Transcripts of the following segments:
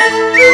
Música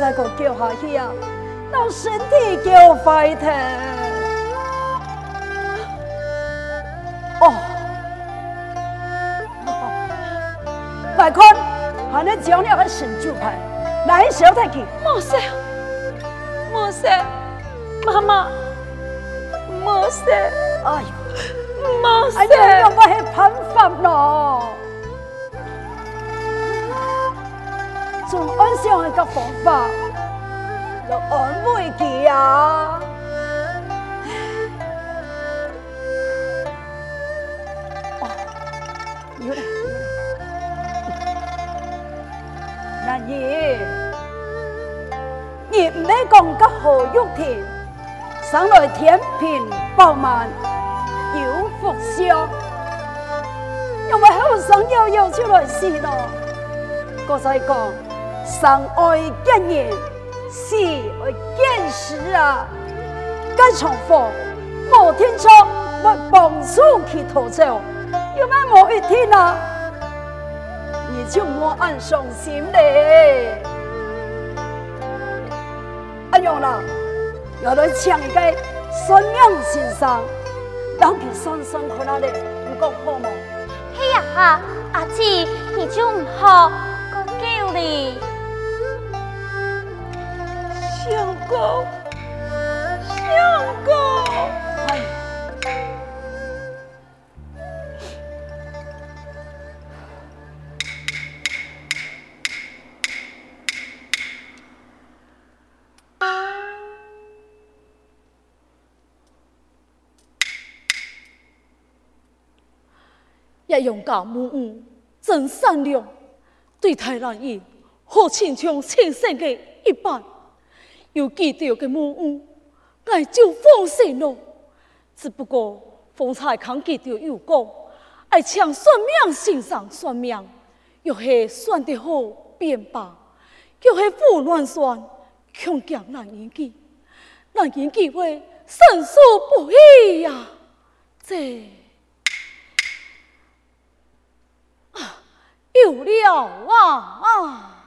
再个叫下去啊，到身体叫坏掉。哦，来看，还能叫你个神主牌，来小太去。莫说，莫说，妈妈，莫说，哎呦。冇事，哎呀，我系喷发咯，仲安上一个方法，就安慰佢啊。哦，有啦，兰儿，你唔系讲个何玉田，生来天平饱满。有福相，因为后生又要出来事咯。个仔讲，生爱见人，死爱见尸啊！该重逢，莫天窗，莫帮助去逃走，有咩莫一天啊？你就莫安伤心嘞。阿阳啦，要来抢个算命先生。当佢生生可那咧，唔讲好冇？嘿呀哈，阿姊，你就唔好讲叫你，相公，相公。也用家母母真善良，对待兰儿好亲像亲生的一般。又记得嘅母母，爱就放心咯。只不过方才看记得有讲，爱请算命先生算命，又是算得好便罢，又是胡乱算，恐惊兰儿记，兰儿记会生疏不已呀，这。有了啊！啊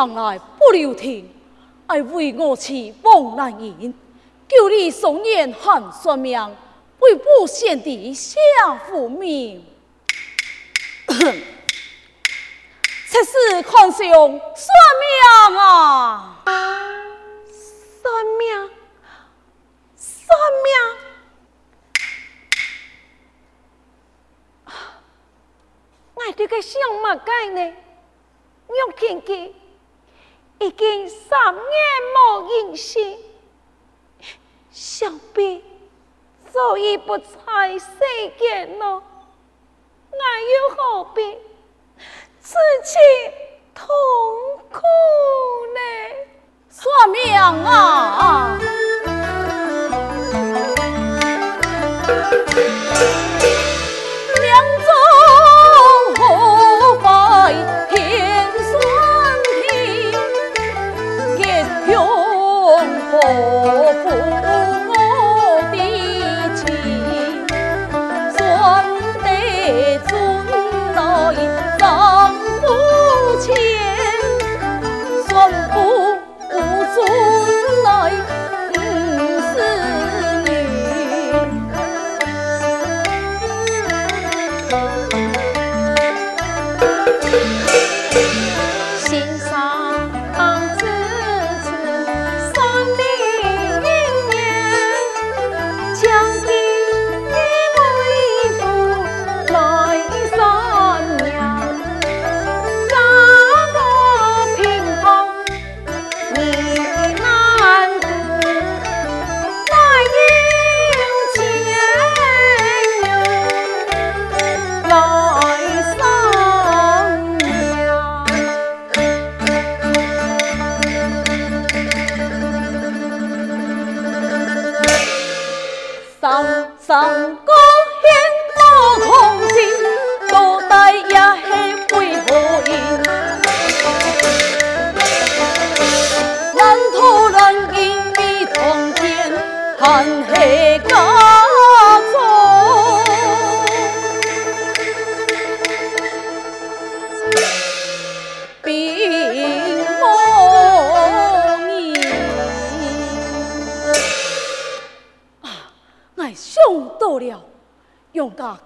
行来不留情，爱为我妻王兰英，救你松言喊算命，为不贤弟下福命。此事看上算命啊！算命，算命，我 这个想嘛该呢？玉婷姐。已经三年无音信，想必早已不在世间了。我又何必自己痛苦呢？算命啊！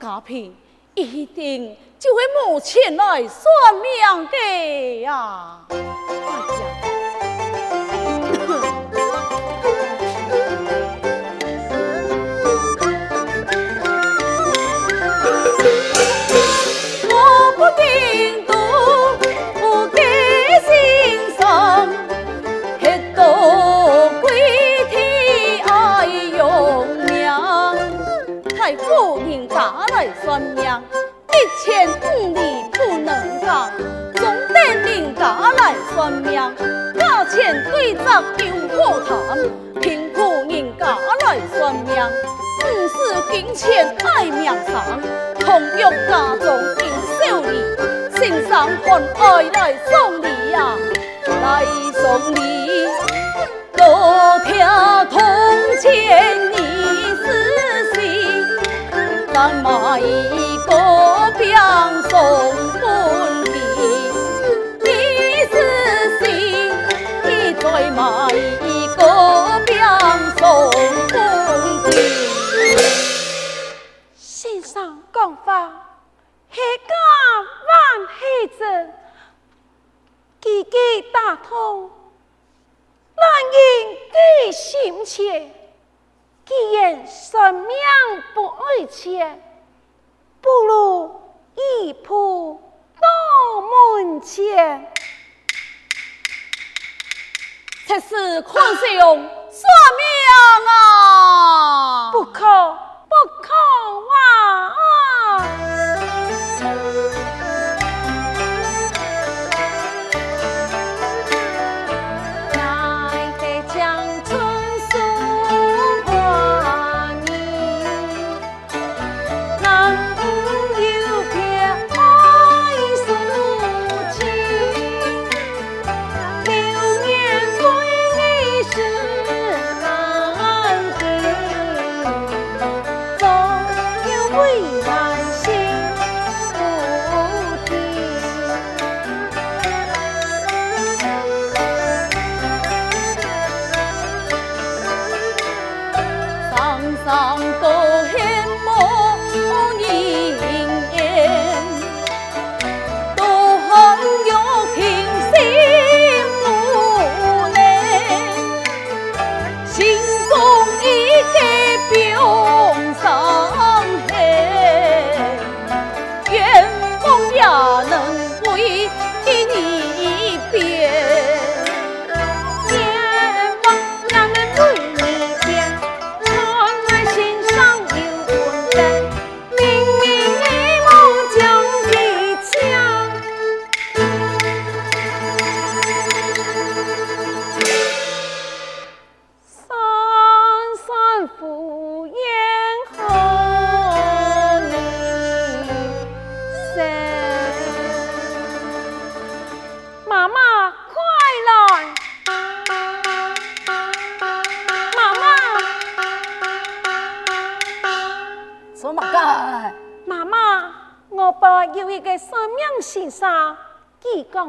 家平一定就会母亲来算命的呀！哎呀！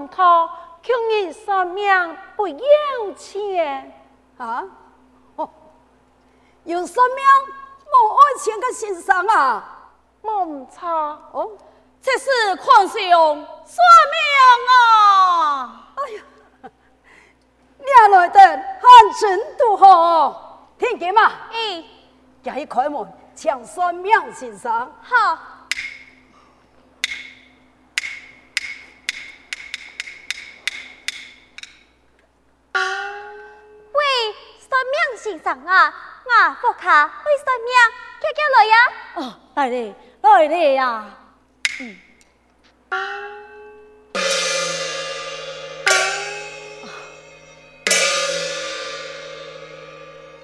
他穷人算命不要钱啊？哦，有算命冇爱钱的先生啊？唔错哦，这是宽兄算命啊！哎呀，你来的很真多好，听见吗？嗯，家一开门，请算命先生。好。先生啊，我福卡会算命，快叫来呀！哦，来嘞，来嘞呀！嗯。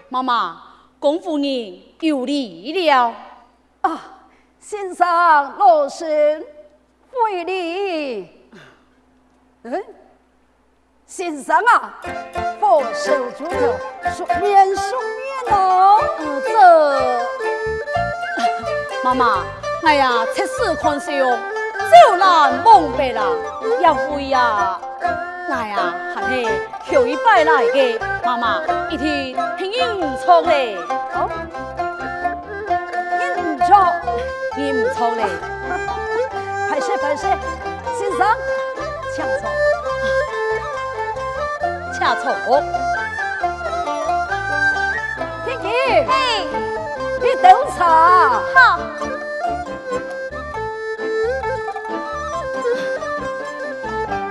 妈妈，公夫人有礼了。啊，先生老身回礼。嗯，先生啊。手足头，素面素面哦。这 妈妈，哎呀，七世宽兄，少男梦白啦，要会呀。哎呀，还是后一拜来嘅，妈妈一听听唔错嘞。哦，唔错，唔错嘞。拍谢拍谢，先生，请坐。下错，天琪，嘿，你等茶。好。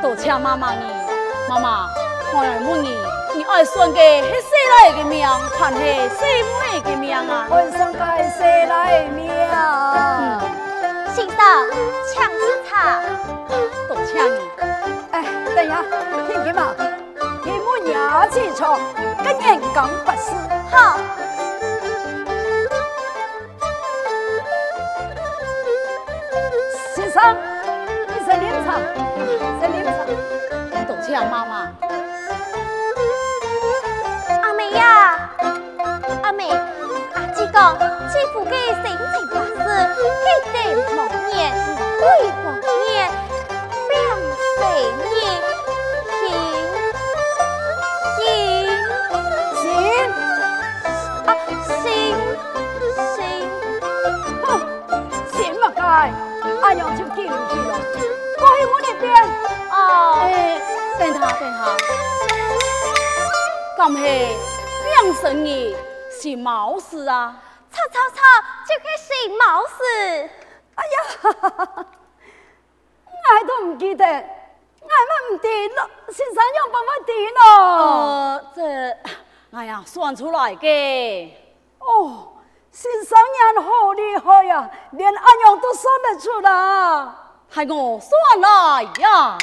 多谢妈妈你，妈妈，我来问你，你爱算嘅系谁来的命，还是谁妹嘅命啊？爱算嘅系谁来嘅命？先生，请吃茶。多谢你。哎，等一下，天琪嘛。娘子错跟人讲不是。哈。先生你在里头在里头你走妈妈。阿妹呀阿妹阿姐讲千不给信这个是非得劳念勿咁系两生意是毛事啊？吵吵吵，就系行冇事。哎呀，我都唔记得，我乜唔掂咯？先生有办法掂咯？呃，这，哎呀，算出来嘅。哦，先生人好厉害呀、啊，连阿娘都算得出来。系我算来呀，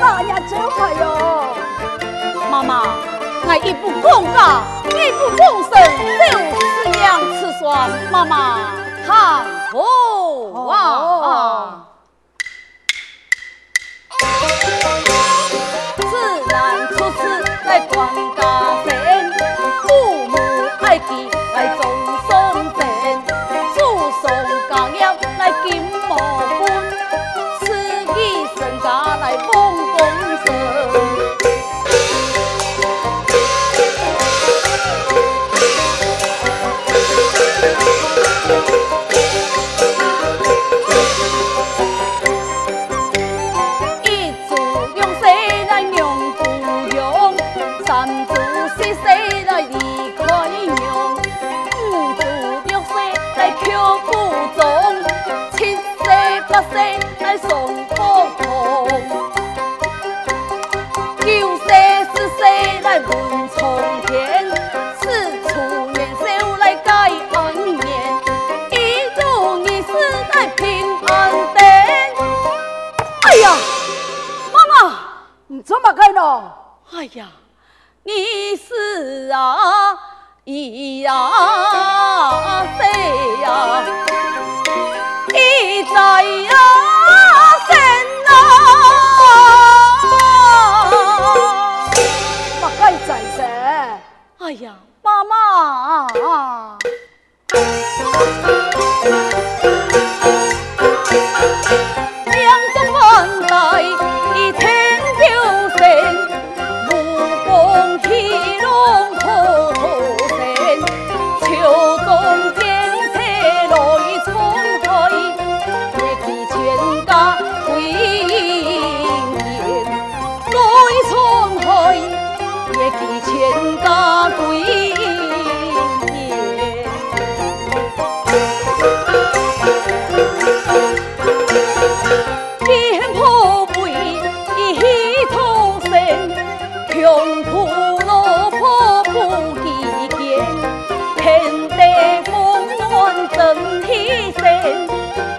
大呀真好哟。妈妈，我一不公家，一不奉神，就是娘吃酸。妈妈，看我啊！世八世来送福通，九世十世来问苍天，四处年少来改安年，一族二世来平安定。哎呀！妈妈，你怎么开咯？哎呀，你是啊，一呀，谁呀，哎呀，妈妈，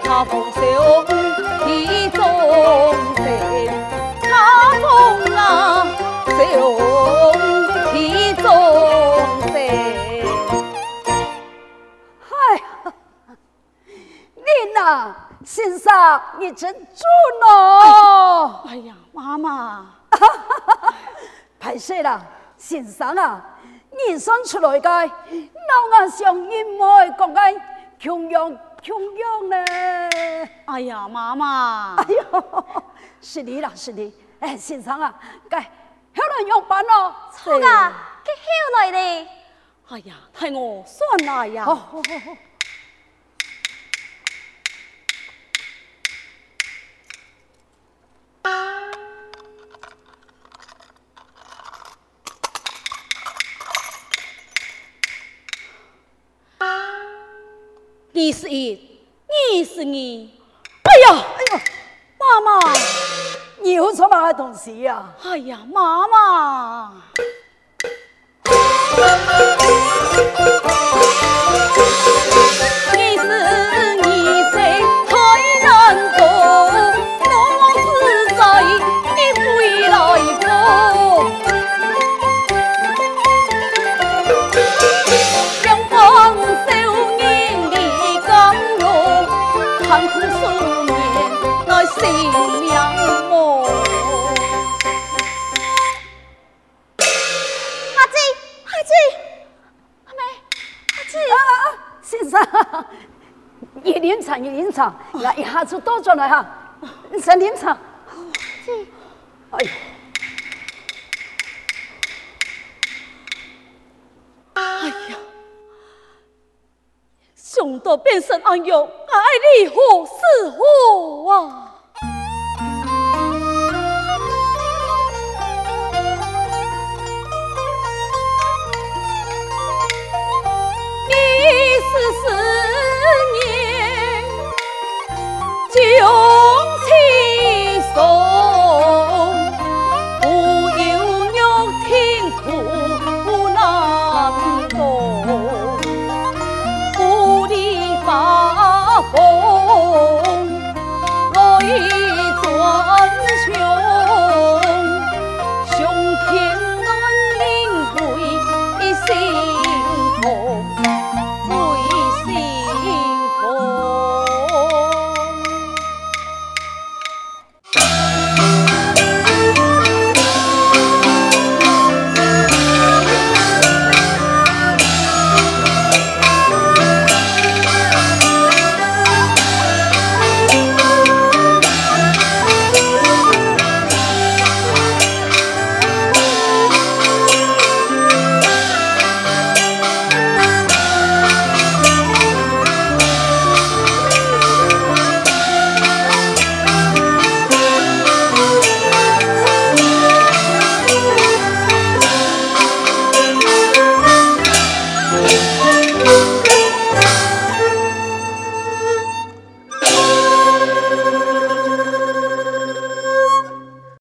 他风雄体众生，他风浪雄体众生。哎呀，你呐，先生，你真准哦！哎呀，妈妈，歹势啦，先生啊，你算出来嘅，老眼上一妹讲嘅穷养穷用呢？哎呀，妈妈哎，呦，是你啦，是你。哎，先生啊，该后来用班咯。错啊，给后来的，哎呀，太我算了呀。好好好你是一，你是你。哎呀，哎呀，妈妈，你有什么东西呀、哎呀，妈妈。来一下子倒转来哈，三连场。哎呀！哎呀！想到变身安阳，爱你何是何啊？